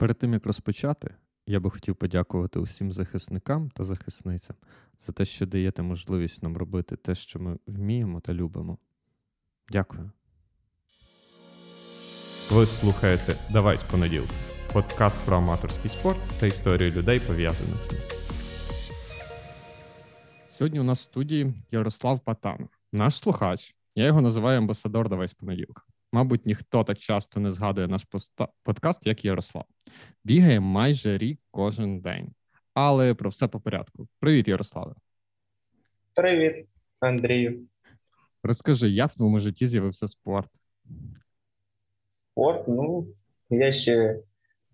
Перед тим як розпочати, я би хотів подякувати усім захисникам та захисницям за те, що даєте можливість нам робити те, що ми вміємо та любимо. Дякую. Ви слухаєте Давай з понеділка. Подкаст про аматорський спорт та історію людей, пов'язаних з ним. Сьогодні у нас в студії Ярослав Патан, наш слухач. Я його називаю амбасадор Давай з понеділка. Мабуть, ніхто так часто не згадує наш подкаст, як Ярослав. Бігає майже рік кожен день. Але про все по порядку. Привіт, Ярославе. Привіт, Андрію. Розкажи, як в твоєму житті з'явився спорт? Спорт, ну, я ще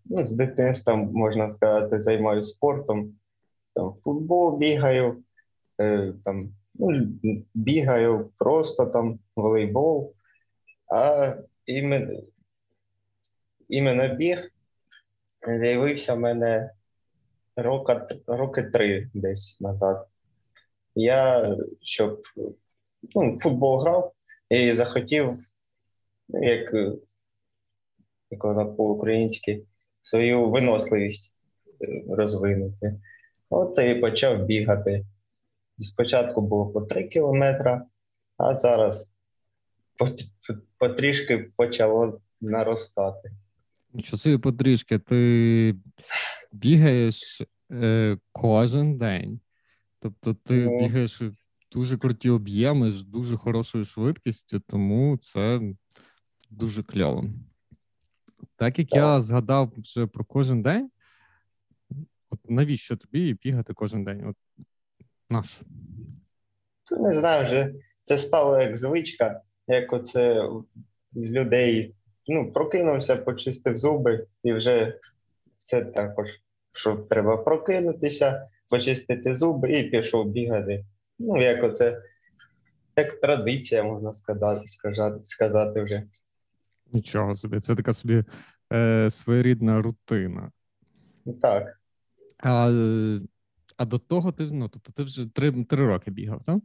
ну, з дитинства, можна сказати, займаюся спортом. Там, футбол бігаю, е, там, ну, бігаю просто там волейбол. А іменно, іменно біг з'явився в мене рока, роки три десь назад. Я щоб ну, футбол грав і захотів, ну, як, як вона по-українськи, свою виносливість е, розвинути. От і почав бігати. Спочатку було по 3 кілометри, а зараз пот- потрішки почало наростати. Собі потрішки, ти бігаєш е, кожен день. Тобто ти Ну. бігаєш дуже круті об'єми з дуже хорошою швидкістю, тому це дуже кльово. Так як я згадав вже про кожен день, от навіщо тобі бігати кожен день? От наш. Не знаю, вже це стало як звичка, як оце людей. Ну, прокинувся, почистив зуби, і вже це також, що треба прокинутися, почистити зуби і пішов бігати. Ну, як оце, як традиція, можна сказати, сказати, вже. Нічого собі, це така собі е, своєрідна рутина. Так, А, а до того ти, ну, тобто ти вже три, три роки бігав, так?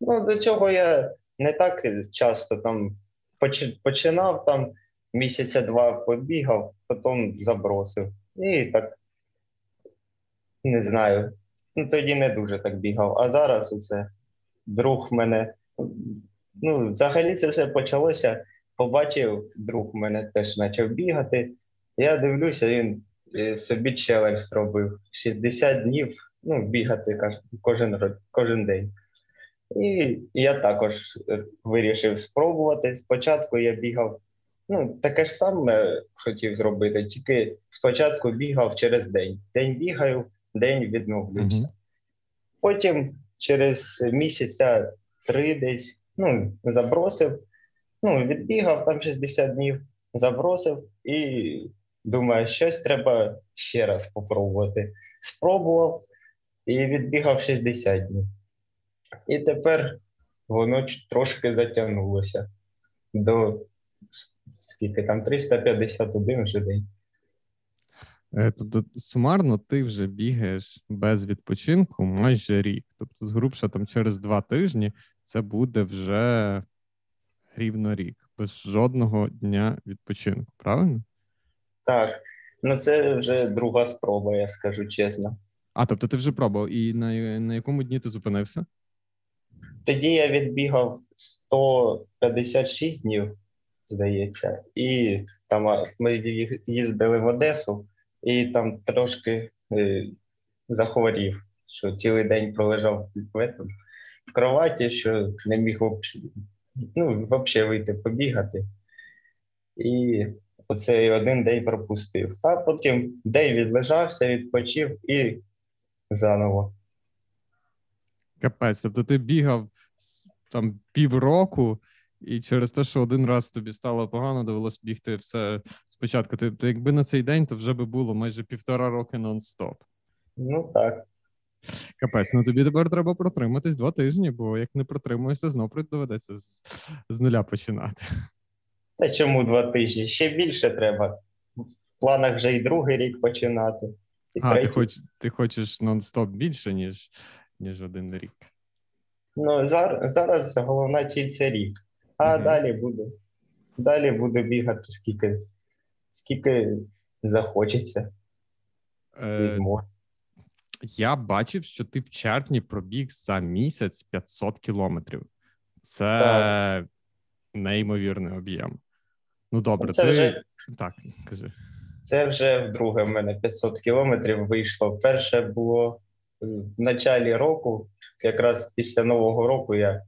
ну до цього я не так часто там починав там місяця два побігав, потім забросив. І так не знаю. Ну тоді не дуже так бігав. А зараз оце друг мене. Ну, взагалі це все почалося. Побачив, друг мене теж почав бігати. Я дивлюся, він е, собі челендж зробив 60 днів ну, бігати кожен, кожен день. І я також е, вирішив спробувати. Спочатку я бігав, ну, таке ж саме хотів зробити, тільки спочатку бігав через день. День бігаю, день відновлююся. Мгм. Потім через місяця три десь ну, забросив, ну, відбігав там 60 днів, забросив і думаю, щось треба ще раз спробувати. Спробував і відбігав 60 днів. І тепер воно трошки затягнулося до скільки там 351 вже день. Е, Тобто, сумарно ти вже бігаєш без відпочинку майже рік. Тобто, згрубша там через два тижні це буде вже рівно рік, без жодного дня відпочинку, правильно? Так, ну це вже друга спроба, я скажу чесно. А, тобто ти вже пробував, і на, на якому дні ти зупинився? Тоді я відбігав 156 днів, здається, і там ми їздили в Одесу, і там трошки е, захворів, що цілий день пролежав в, кроваті, що не міг ну, взагалі вийти побігати. І оцей один день пропустив. А потім день відлежався, відпочив і заново. Капець, тобто ти бігав там півроку, і через те, що один раз тобі стало погано, довелось бігти все спочатку. Ти, ти якби на цей день, то вже би було майже півтора роки нон-стоп. Ну так. Капець, ну тобі тепер треба протриматись два тижні, бо як не протримуєшся, знов доведеться з, з нуля починати. Та чому два тижні? Ще більше треба. В планах вже і другий рік починати. І А, ти, третій. хоч, ти хочеш нон-стоп більше, ніж, ніж один рік. Ну, зараз, зараз головна ціль це рік. А Мгм. далі буду. Далі буду бігати скільки, скільки захочеться. Е, Я бачив, що ти в червні пробіг за місяць 500 кілометрів. Це так. неймовірний об'єм. Ну, добре, це ти вже... так кажи. Це вже вдруге в мене 500 кілометрів вийшло. Перше було в началі року, якраз після Нового року я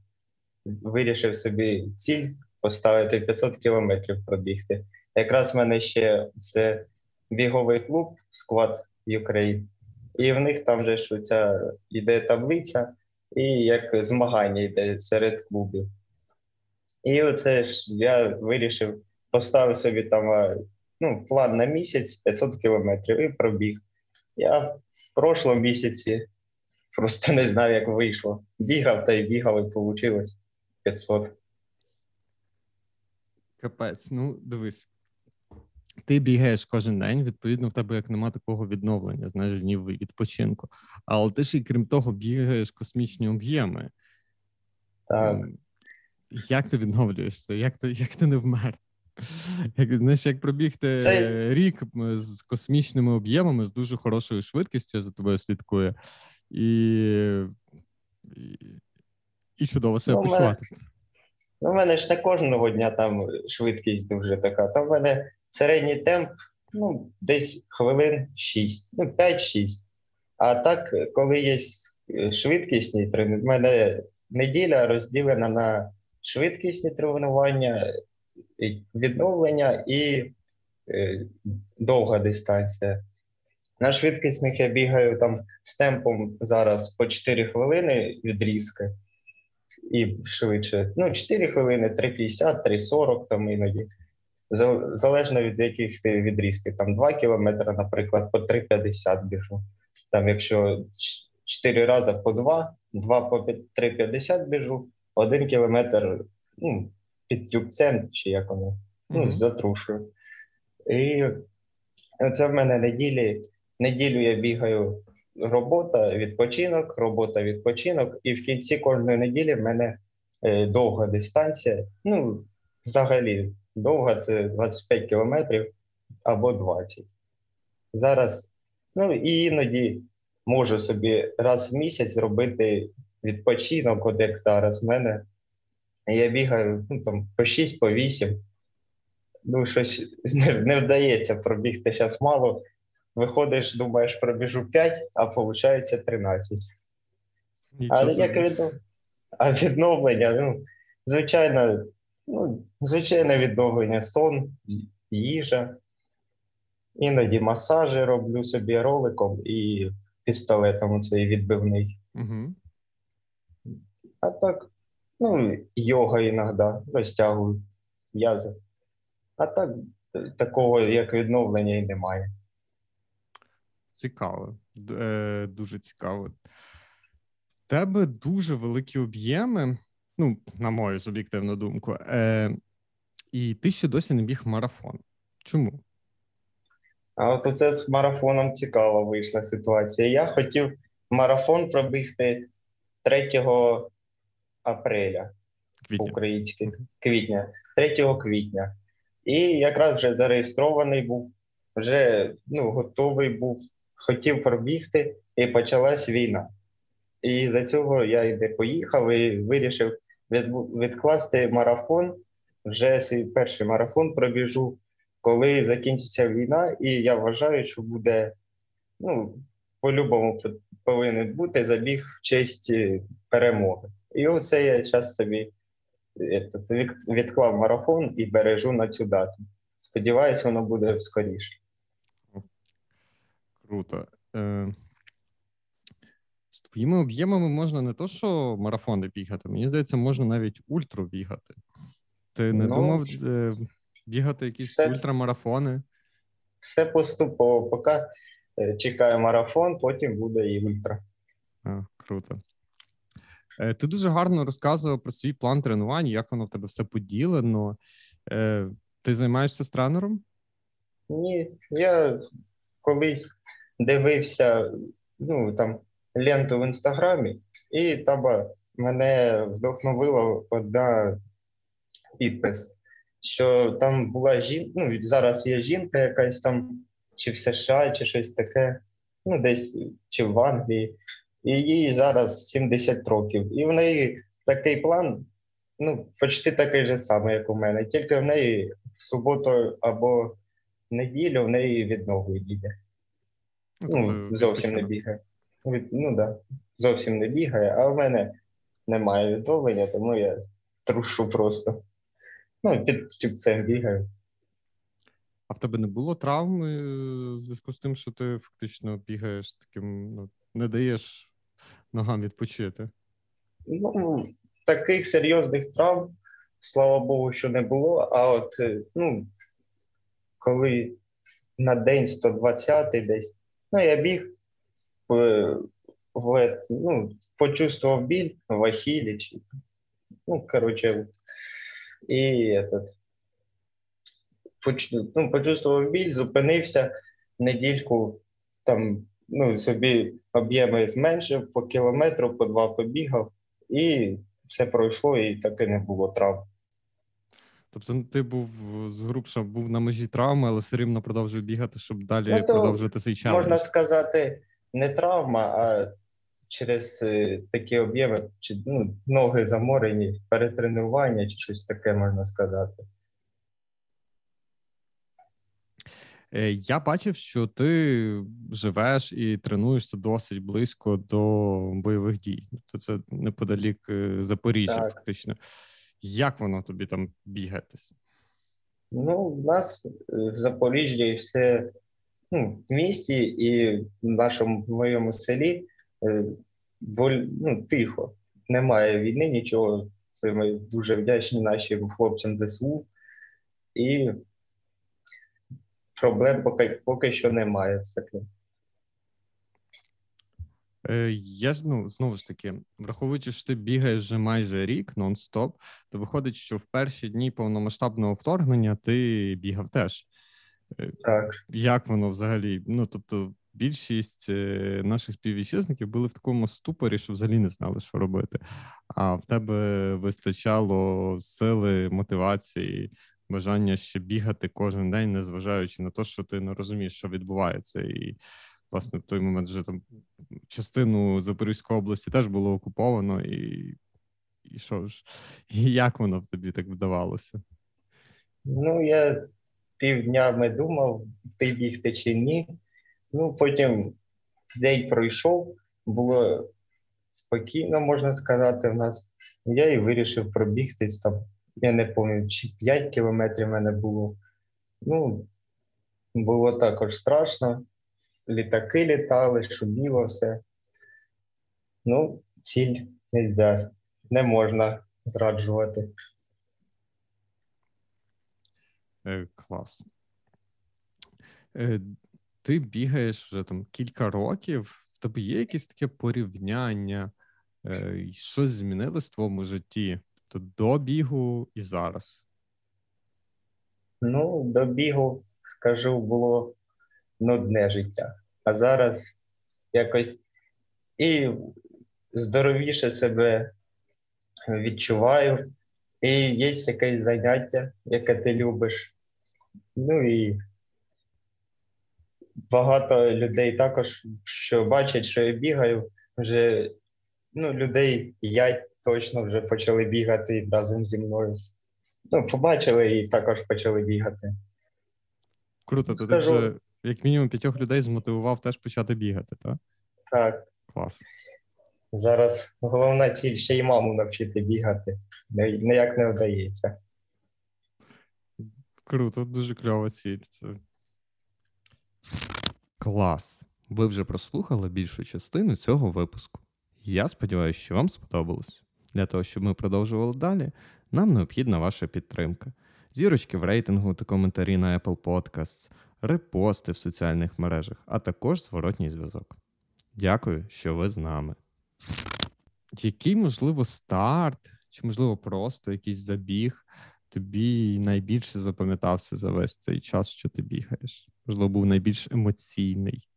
вирішив собі ціль поставити 500 кілометрів пробігти. Якраз в мене ще це біговий клуб Squad Ukraine, і в них там же ж ця йде таблиця, і як змагання йде серед клубів. І оце ж я вирішив поставив собі там ну, план на місяць 500 кілометрів і пробіг. Я в прошлому місяці просто не знаю, як вийшло. Бігав та й бігав, і вийшло 500. Капець, ну дивись. Ти бігаєш кожен день, відповідно, в тебе як нема такого відновлення, знаєш, днів відпочинку. Але ти ж і крім того, бігаєш космічні об'єми. Так. Як ти відновлюєшся? Як ти як ти не вмер? Як знаєш, як пробігти Це... рік з космічними об'ємами, з дуже хорошою швидкістю за тобою слідкує, і і, і чудово себе ну, почувати. У мене ж не кожного дня там швидкість дуже така. Там в мене середній темп ну, десь хвилин 6, ну 5-6. А так, коли є швидкісні тренування, в мене неділя розділена на швидкісні тренування відновлення і е, довга дистанція. На швидкісних я бігаю там з темпом зараз по 4 хвилини відрізки і швидше. Ну, 4 хвилини, 3,50, 3,40 там іноді. Залежно від яких ти відрізків. Там 2 кілометри, наприклад, по 3,50 біжу. Там, якщо 4 рази по 2, 2 по 3,50 біжу, 1 кілометр ну, під тюбцем, чи як воно, ну, з затрушою. І це в мене неділі. Неділю я бігаю робота, відпочинок, робота, відпочинок, і в кінці кожної неділі в мене е, довга дистанція. Ну, взагалі, довга це 25 кілометрів або 20. Зараз, ну і іноді можу собі раз в місяць робити відпочинок, от як зараз в мене я бігаю ну, там, по 6, по 8. Ну, щось не, не вдається пробігти зараз мало. Виходиш, думаєш, пробіжу 5, а виходить 13. Але як віднов... А відновлення, ну, звичайно, ну, звичайне відновлення, сон, їжа. Іноді масажі роблю собі роликом і пістолетом цей відбивний. Угу. А так, Ну, йога іноді розтягую м'язи. А так, такого як відновлення і немає. Цікаво, е, дуже цікаво. В тебе дуже великі об'єми, ну, на мою суб'єктивну думку, е, і ти ще досі не біг марафон. Чому? А от оце з марафоном цікава вийшла ситуація. Я хотів марафон пробігти 3 апреля по-українськи квітня, 3 квітня. І якраз вже зареєстрований був, вже ну, готовий був, хотів пробігти, і почалась війна. І за цього я йде поїхав і вирішив від, відкласти марафон. Вже свій перший марафон пробіжу, коли закінчиться війна, і я вважаю, що буде ну, по-любому повинен бути забіг в честь е, перемоги. І оце я зараз собі відклав марафон і бережу на цю дату. Сподіваюсь, воно буде скоріше. Круто. Е, З твоїми об'ємами можна не то, що марафони бігати, мені здається, можна навіть ультру бігати. Ти не ну, думав е, бігати якісь все, ультрамарафони? Все поступово, поки е, чекаю марафон, потім буде і ультра. А, Круто. Е, ти дуже гарно розказував про свій план тренувань, як воно в тебе все поділено. Е, ти займаєшся з тренером? Ні, я колись дивився ну, там, ленту в інстаграмі, і там мене вдохновила одна підпис, що там була жінка, ну зараз є жінка, якась там чи в США, чи щось таке, ну, десь чи в Англії. І їй зараз 70 років. І в неї такий план, ну, почти такий же самий, як у мене. Тільки в неї в суботу або в неділю в неї відновлює їде. Ну, зовсім не бігає. Ну да, зовсім не бігає, а в мене немає відновлення, тому я трушу просто. Ну, під чіпцем бігаю. А в тебе не було травми в зв'язку з тим, що ти фактично бігаєш таким, ну, не даєш ногам відпочити? Ну, таких серйозних травм, слава Богу, що не було. А от ну, коли на день 120 десь, ну я біг в, в ну, почувствовав біль в ахілі, чи, ну, коротше, і этот, ну, почувствував біль, зупинився недільку, там, ну, собі об'єми зменшив по кілометру, по два побігав, і все пройшло, і таки не було травм. Тобто ти був з згрубша, був на межі травми, але все рівно продовжив бігати, щоб далі ну, продовжувати цей час. Можна сказати, не травма, а через е, такі об'єми, чи ну, ноги заморені, перетренування, чи щось таке можна сказати. Е, я бачив, що ти живеш і тренуєшся досить близько до бойових дій. Тобто це неподалік е, Запоріжжя, так. фактично. Як воно тобі там бігатись? Ну, в нас в Запоріжжі все ну, в місті і в нашому в моєму селі боль, ну, тихо. Немає війни, нічого. Це ми дуже вдячні нашим хлопцям ЗСУ. І проблем поки поки що немає з таким. Е, я ж ну знову ж таки, враховуючи, що ти бігаєш вже майже рік нон-стоп, то виходить, що в перші дні повномасштабного вторгнення ти бігав теж. Е, так. Як воно взагалі? Ну тобто, більшість е, наших співвітчизників були в такому ступорі, що взагалі не знали, що робити. А в тебе вистачало сили, мотивації, бажання ще бігати кожен день, незважаючи на те, що ти не розумієш, що відбувається, і власне в той момент вже там частину Запорізької області теж було окуповано, і і що ж, і як воно в тобі так вдавалося? Ну, я півдня думав, ти бігти чи ні. Ну, потім день пройшов, було спокійно, можна сказати, в нас. Я і вирішив пробігтись там. Я не пам'ятаю, чи 5 кілометрів в мене було. Ну, було також страшно. Літаки літали, шуміло все. Ну, ціль нельзя, не можна зраджувати. Е, клас. Е, ти бігаєш вже там кілька років, в тебе є якесь таке порівняння, е, щось змінилось в твоєму житті? Тобто до бігу і зараз? Ну, до бігу, скажу, було нудне життя. А зараз якось і здоровіше себе відчуваю, і є якесь заняття, яке ти любиш. Ну і багато людей також, що бачать, що я бігаю, вже ну, людей п'ять точно вже почали бігати разом зі мною. Ну, побачили і також почали бігати. Круто, то ти вже як мінімум п'ятьох людей змотивував теж почати бігати, так? Так. Клас. Зараз головна ціль ще й маму навчити бігати. Ніяк не вдається. Круто, дуже кльова ціль. Це Клас! Ви вже прослухали більшу частину цього випуску. Я сподіваюся, що вам сподобалось. Для того, щоб ми продовжували далі, нам необхідна ваша підтримка. Зірочки в рейтингу та коментарі на Apple Podcasts, репости в соціальних мережах, а також зворотній зв'язок. Дякую, що ви з нами. Який, можливо, старт, чи, можливо, просто якийсь забіг тобі найбільше запам'ятався за весь цей час, що ти бігаєш? Можливо, був найбільш емоційний?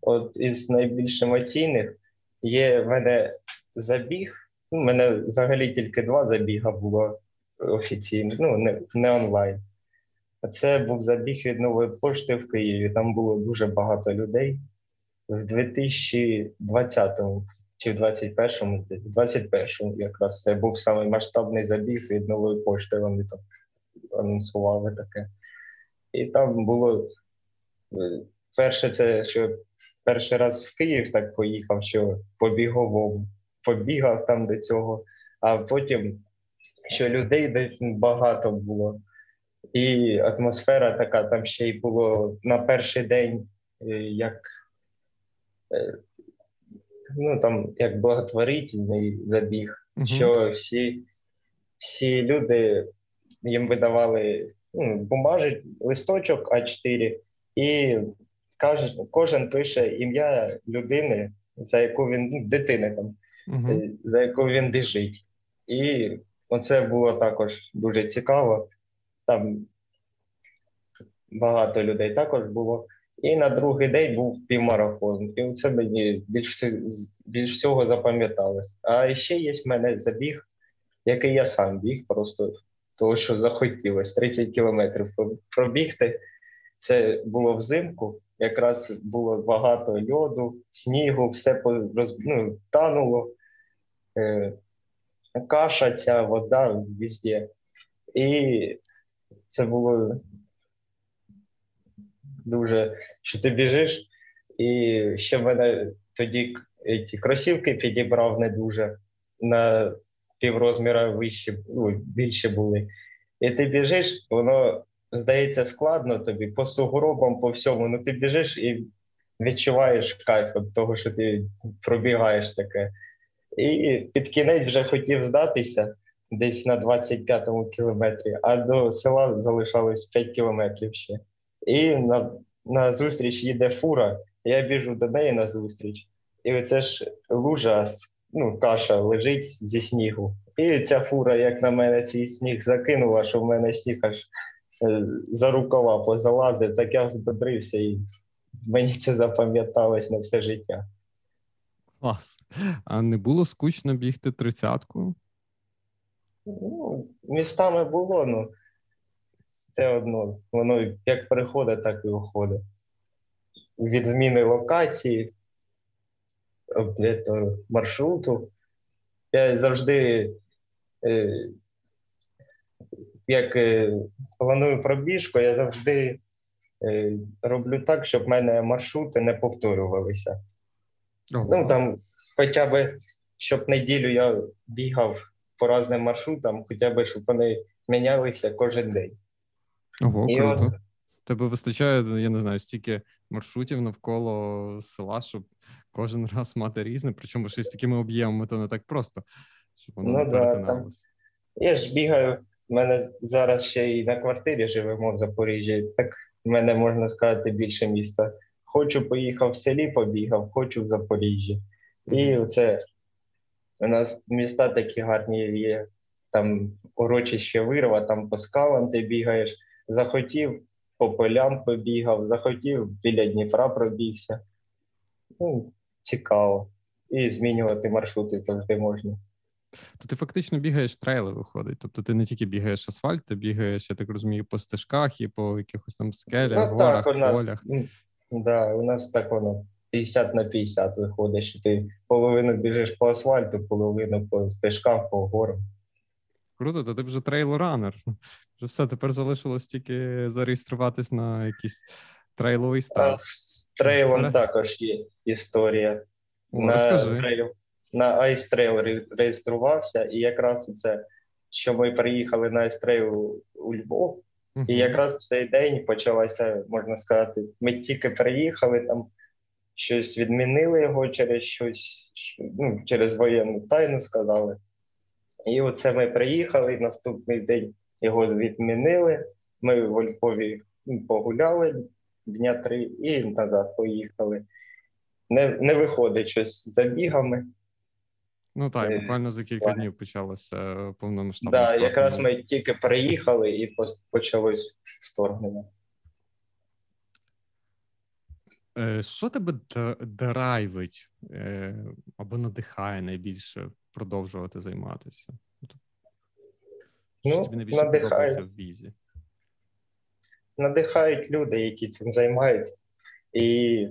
От із найбільш емоційних є в мене забіг. У мене взагалі тільки два забіга було офіційно, ну не не онлайн. Це був забіг від нової пошти в Києві. Там було дуже багато людей. В 2020 чи в 21-му, в 21-му якраз це був самий масштабний забіг від нової пошти. Вони там анонсували таке. І там було е, перше, це що перший раз в Київ так поїхав, що побігово побігав там до цього, а потім що людей багато було. І атмосфера така, там ще й було на перший день, е, як е, ну там як благотворительний забіг, uh що всі всі люди їм видавали ну, бумажі, листочок А4, і кожен пише ім'я людини, за яку він ну, дитини там, uh за яку він біжить. І оце було також дуже цікаво. Там багато людей також було. І на другий день був півмарафон. І це мені більш більш всього запам'яталось. А ще є в мене забіг, який я сам біг, просто того, що захотілося 30 кілометрів пробігти. Це було взимку. Якраз було багато льоду, снігу, все роз... ну, тануло, е... каша, ця вода везде. І це було дуже, що ти біжиш, і ще в мене тоді ті кросівки підібрав не дуже на піврозміра вище, ну, більше були. І ти біжиш, воно здається складно тобі по сугробам, по всьому. Ну ти біжиш і відчуваєш кайф від того, що ти пробігаєш таке. І під кінець вже хотів здатися десь на 25-му кілометрі, а до села залишалось 5 кілометрів ще. І на на зустріч їде фура, я біжу до неї на зустріч, і оце ж лужа, ну, каша лежить зі снігу. І ця фура, як на мене, цей сніг закинула, що в мене сніг аж е, за рукава позалазив, так я збодрився, і мені це запам'яталось на все життя. Клас. А не було скучно бігти тридцятку? Ну, Містами було, ну все одно. Воно як приходить, так і уходить. Від зміни локації, маршруту. Я завжди, е, як е, планую пробіжку, я завжди е, роблю так, щоб в мене маршрути не повторювалися. Ого. Ну там хоча б щоб неділю я бігав по різним маршрутам, хоча б щоб вони мінялися кожен день. Ого, І круто. От... Тебе вистачає, я не знаю, стільки маршрутів навколо села, щоб кожен раз мати різне, причому ще з такими об'ємами, то не так просто, щоб воно ну, не перетиналося. Да, я ж бігаю, в мене зараз ще і на квартирі живемо в Запоріжжі, так в мене можна сказати більше міста. Хочу поїхав в селі, побігав, хочу в Запоріжжі. І це у нас міста такі гарні є. Там урочище вирва, там по скалам ти бігаєш захотів по полям побігав, захотів біля Дніпра пробігся. Ну, Цікаво. І змінювати маршрути завжди можна. То ти фактично бігаєш трейли, виходить. Тобто ти не тільки бігаєш асфальт, ти бігаєш, я так розумію, по стежках і по якихось там скелях, ну, горах, так, у нас, полях. Да, у нас так воно 50 на 50 виходить, що ти половину біжиш по асфальту, половину по стежках, по горам. Круто, то ти вже трейл-ранер. Вже все, тепер залишилось тільки зареєструватись на якийсь трейловий старт. З трейлом також є історія. О, на трейл, на Ice Trail реєструвався, і якраз це, що ми приїхали на Ice Trail у Львов. І якраз в цей день почалася, можна сказати, ми тільки приїхали там. Щось відмінили його через щось, ну, через воєнну тайну сказали. І оце ми приїхали, наступний день його відмінили. Ми в Львові погуляли дня три і назад поїхали. Не не виходить щось з забігами. Ну так, е, буквально за кілька днів почалося повномасштабне. Так, да, якраз ми тільки приїхали і почалось вторгнення. Е, що тебе драйвить е, або надихає найбільше продовжувати займатися? Що ну, тобі найбільше надихає. в візі? надихають люди, які цим займаються. І,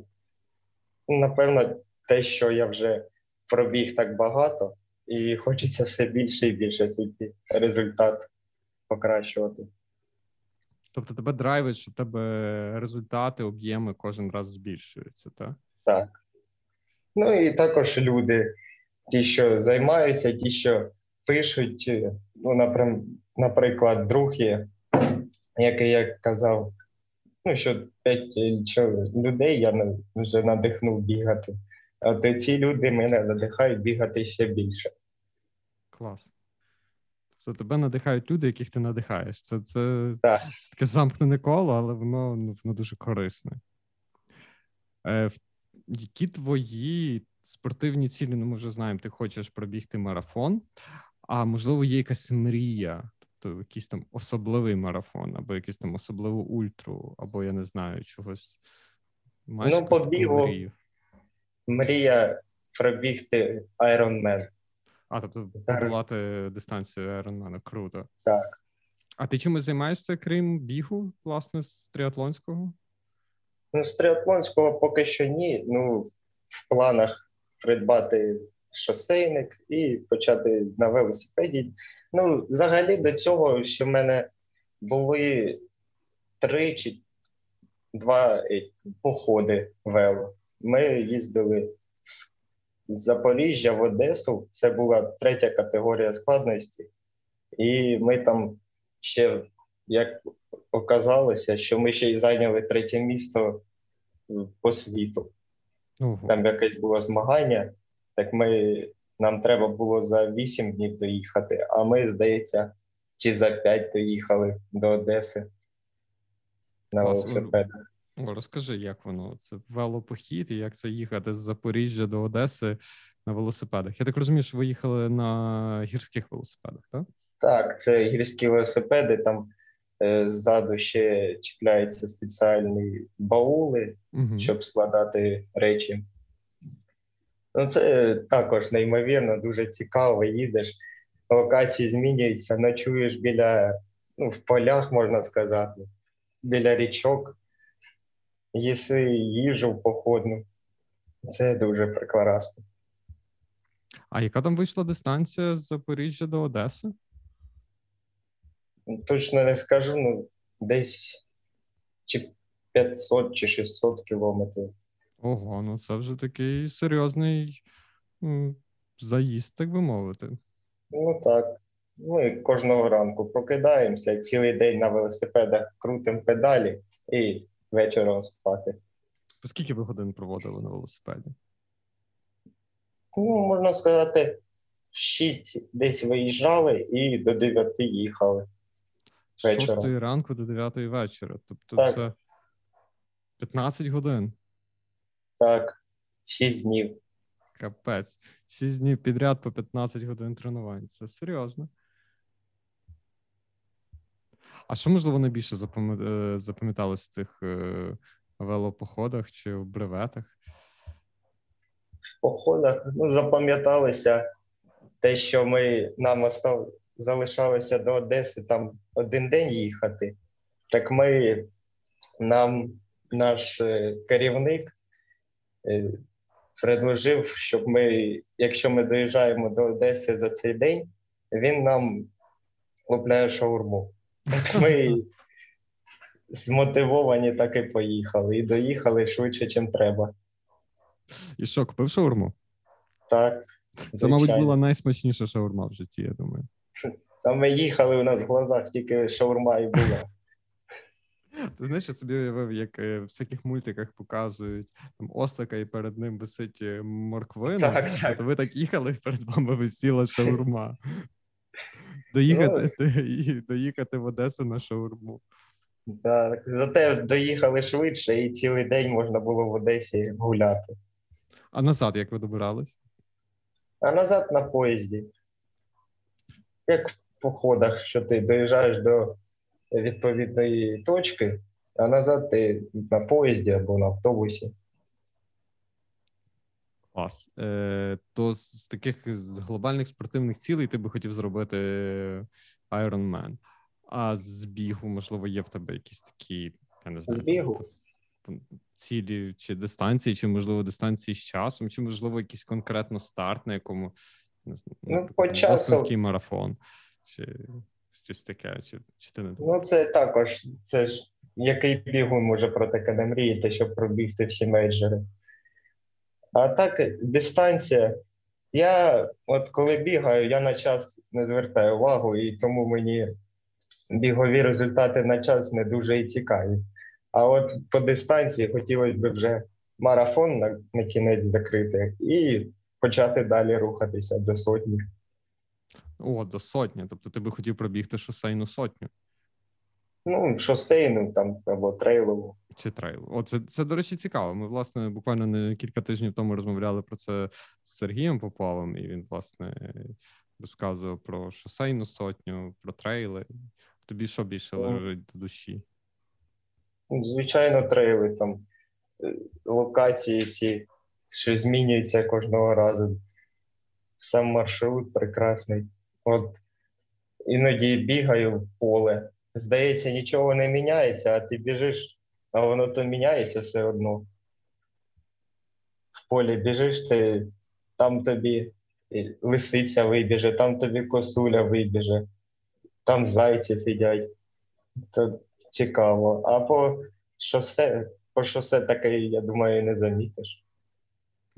напевно, те, що я вже пробіг так багато, і хочеться все більше і більше свій результат покращувати. Тобто тебе драйвить, що в тебе результати, об'єми кожен раз збільшуються, так? Так. Ну і також люди, ті, що займаються, ті, що пишуть, ну, наприклад, друг є, який я казав, ну, що п'ять людей я вже надихнув бігати. От ці люди мене надихають бігати ще більше. Клас. Тобто тебе надихають люди, яких ти надихаєш. Це це, це таке замкнене коло, але воно ну, воно дуже корисне. Е, Які твої спортивні цілі? Ну, ми вже знаємо, ти хочеш пробігти марафон, а можливо, є якась мрія, тобто якийсь там особливий марафон, або якийсь там особливу ультру, або я не знаю, чогось. Маєш ну, побігу. Мрію? Мрія пробігти Ironman. А, тобто подолати дистанцію Ironman. Круто. Так. А ти чимось займаєшся, крім бігу, власне, з триатлонського? Ну, з триатлонського поки що ні. Ну, в планах придбати шосейник і почати на велосипеді. Ну, взагалі, до цього що в мене були три чи два е, походи вело. Ми їздили з Запоріжжя в Одесу. Це була третя категорія складності, і ми там ще, як оказалося, що ми ще й зайняли третє місто по світу. Угу. Там якесь було змагання, так ми нам треба було за 8 днів доїхати, а ми, здається, чи за 5 доїхали до Одеси на велосипедах. Розкажи, як воно це велопохід і як це їхати з Запоріжжя до Одеси на велосипедах. Я так розумію, що ви їхали на гірських велосипедах, так? Так, це гірські велосипеди, там е, ззаду ще чіпляються спеціальні баули, угу. щоб складати речі. Ну, Це також неймовірно, дуже цікаво. Їдеш, локації змінюються, ночуєш біля, ну, в полях, можна сказати, біля річок їси їжу походну. Це дуже прекрасно. А яка там вийшла дистанція з Запоріжжя до Одеси? Точно не скажу, ну десь чи 500 чи 600 кілометрів. Ого, ну це вже такий серйозний заїзд, так би мовити. Ну так. Ми кожного ранку прокидаємося, цілий день на велосипедах крутимо педалі і вечором спати. По скільки ви годин проводили на велосипеді? Ну, можна сказати, 6 десь виїжджали і до 9 їхали. З 6 ранку до 9 вечора. Тобто так. це 15 годин. Так, 6 днів. Капець. 6 днів підряд по 15 годин тренувань. Це серйозно. А що можливо найбільше е, запам'яталось в цих е, велопоходах чи в бреветах? В походах ну, запам'яталося те, що ми нам остав, залишалося до Одеси там один день їхати. Так ми нам наш е, керівник предложив, щоб ми, якщо ми доїжджаємо до Одеси за цей день, він нам купляє шаурму. Ми змотивовані так і поїхали. І доїхали швидше, ніж треба. І що, купив шаурму? Так. Це, мабуть, була найсмачніша шаурма в житті, я думаю. Та ми їхали, у нас в глазах тільки шаурма і була. Ти знаєш, я собі уявив, як е, в всяких мультиках показують там ослика, і перед ним висить е, морквина. Так, так. То ви так їхали, і перед вами висіла шаурма. Доїхати ну, доїхати в Одесу на шаурму. Так, зате доїхали швидше, і цілий день можна було в Одесі гуляти. А назад як ви добирались? А назад на поїзді. Як в походах, що ти доїжджаєш до відповідної точки, а назад ти на поїзді або на автобусі. Клас. Е, То з таких глобальних спортивних цілей ти би хотів зробити Iron Man. А з бігу, можливо, є в тебе якісь такі, я не знаю, З бігу? цілі чи дистанції, чи, можливо, дистанції з часом, чи, можливо, якийсь конкретно старт, на якому не знаю, ну, по часу... марафон, чи щось таке, чи, чи ти не Ну, це також, це ж який бігун може про таке не мріяти, щоб пробігти всі мейджори. А так, дистанція. Я от коли бігаю, я на час не звертаю увагу, і тому мені бігові результати на час не дуже і цікаві. А от по дистанції хотілося б вже марафон на, на кінець закрити і почати далі рухатися до сотні. О, до сотні. Тобто ти би хотів пробігти шосейну сотню. Ну, шосейну там або трейлову. Чи трейл. О, це, до речі, цікаво. Ми, власне, буквально не кілька тижнів тому розмовляли про це з Сергієм Поповим, і він, власне, розказував про шосейну сотню, про трейли. Тобі що більше лежить до душі? Ну, звичайно, трейли там, е, локації ці, що змінюються кожного разу. Сам маршрут прекрасний. От іноді бігаю в поле. Здається, нічого не міняється, а ти біжиш, а воно то міняється все одно. В полі біжиш, ти там тобі лисиця вибіже, там тобі косуля вибіже, там зайці сидять. То цікаво. А по шосе, по шосе таке, я думаю, не замітиш.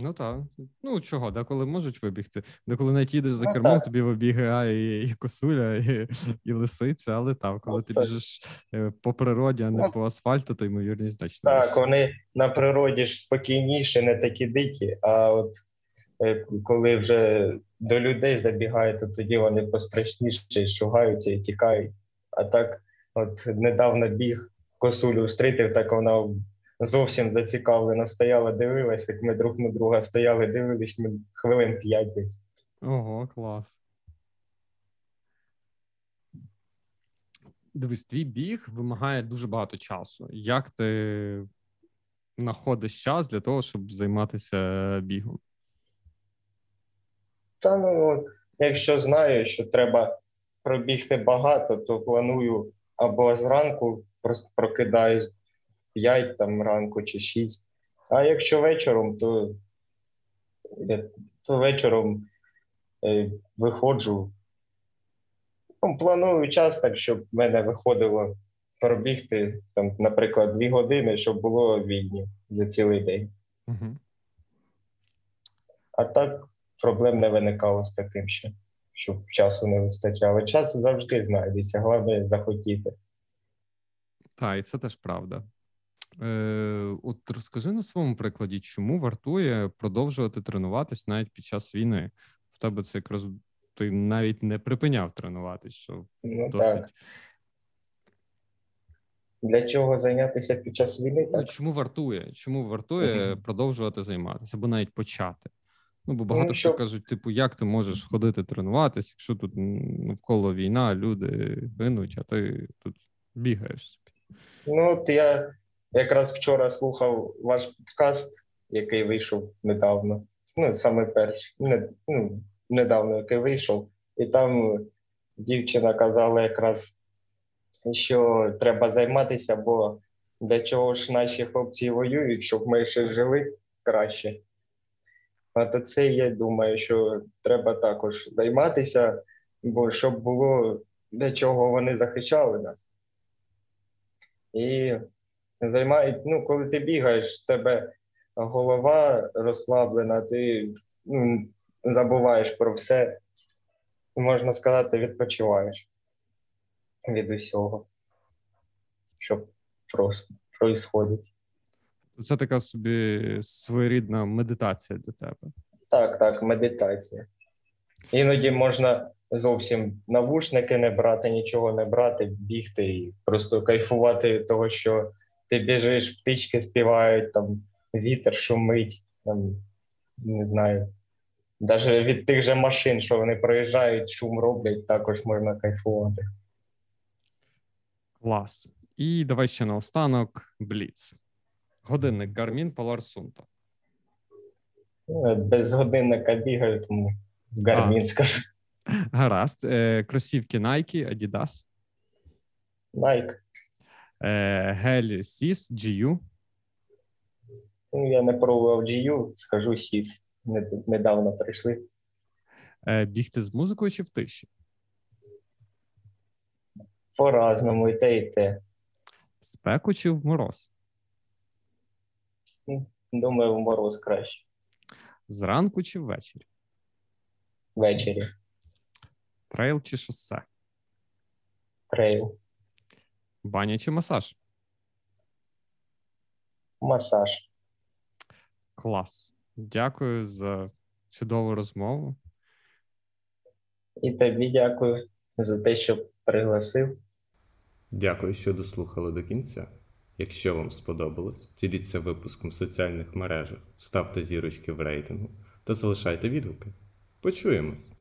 Ну так. Ну чого, деколи можуть вибігти. Деколи навіть їдеш за ну, кермом, тобі вибігає і, і косуля, і і лисиця, але так, коли ну, ти так. біжиш е, по природі, а не ну, по асфальту, то ймовірність значно. Так, вони на природі ж спокійніші, не такі дикі, а от е, коли вже до людей забігають, то тоді вони пострашніше шугаються і тікають. А так, от недавно біг косулю встрітив, так вона зовсім зацікавлена стояла, дивилась, як ми друг на друга стояли, дивились ми хвилин п'ять десь. Ого, клас. Дивись, твій біг вимагає дуже багато часу. Як ти знаходиш час для того, щоб займатися бігом? Та ну, якщо знаю, що треба пробігти багато, то планую або зранку прокидаюсь 5 там ранку чи 6. А якщо вечором, то то вечором е, виходжу. Ну, Планую час так, щоб в мене виходило пробігти, там, наприклад, 2 години, щоб було вільні за цілий день. Угу. А так проблем не виникало з таким ще, щоб часу не вистачало. Час завжди знайдеться, головне захотіти. Так, і це теж правда. Е, От розкажи на своєму прикладі, чому вартує продовжувати тренуватись навіть під час війни? В тебе це якраз ти навіть не припиняв тренуватись, що ну, досить. Так. Для чого зайнятися під час війни? Ну, так? Ну, Чому вартує? Чому вартує mm-hmm. продовжувати займатися або навіть почати? Ну, бо багато ну, хто кажуть, типу, як ти можеш ходити тренуватися, якщо тут навколо війна, люди гинуть, а ти тут бігаєш собі. Ну, от я якраз вчора слухав ваш подкаст, який вийшов недавно. Ну, саме перший, не, ну, недавно який вийшов, і там дівчина казала якраз, що треба займатися, бо для чого ж наші хлопці воюють, щоб ми ще жили краще. А то це я думаю, що треба також займатися, бо щоб було для чого вони захищали нас. І займають, ну, коли ти бігаєш, в тебе голова розслаблена, ти ну, забуваєш про все. Можна сказати, відпочиваєш від усього, що просто происходить. Це така собі своєрідна медитація для тебе. Так, так, медитація. Іноді можна зовсім навушники не брати, нічого не брати, бігти і просто кайфувати того, що ти біжиш, птички співають, там вітер шумить, там, не знаю. Навіть від тих же машин, що вони проїжджають, шум роблять, також можна кайфувати. Клас. І давай ще наостанок Бліц. Годинник Garmin Polar Sunto. Ну, без годинника бігаю, тому Garmin скажу. Гаразд. Е, Кросівки Nike, Adidas. Nike. Гель Сіс GU. Ну, я не пробував GU, скажу Сіц. Недавно прийшли. Е, бігти з музикою чи в тиші? По-разному, і те, і те. В спеку чи в мороз? Думаю, в мороз краще. Зранку чи ввечері? Ввечері. Трейл чи шосе? Трейл. Баня чи масаж? Масаж. Клас. Дякую за чудову розмову. І тобі дякую за те, що пригласив. Дякую, що дослухали до кінця. Якщо вам сподобалось, діліться випуском в соціальних мережах, ставте зірочки в рейтингу та залишайте відгуки. Почуємось!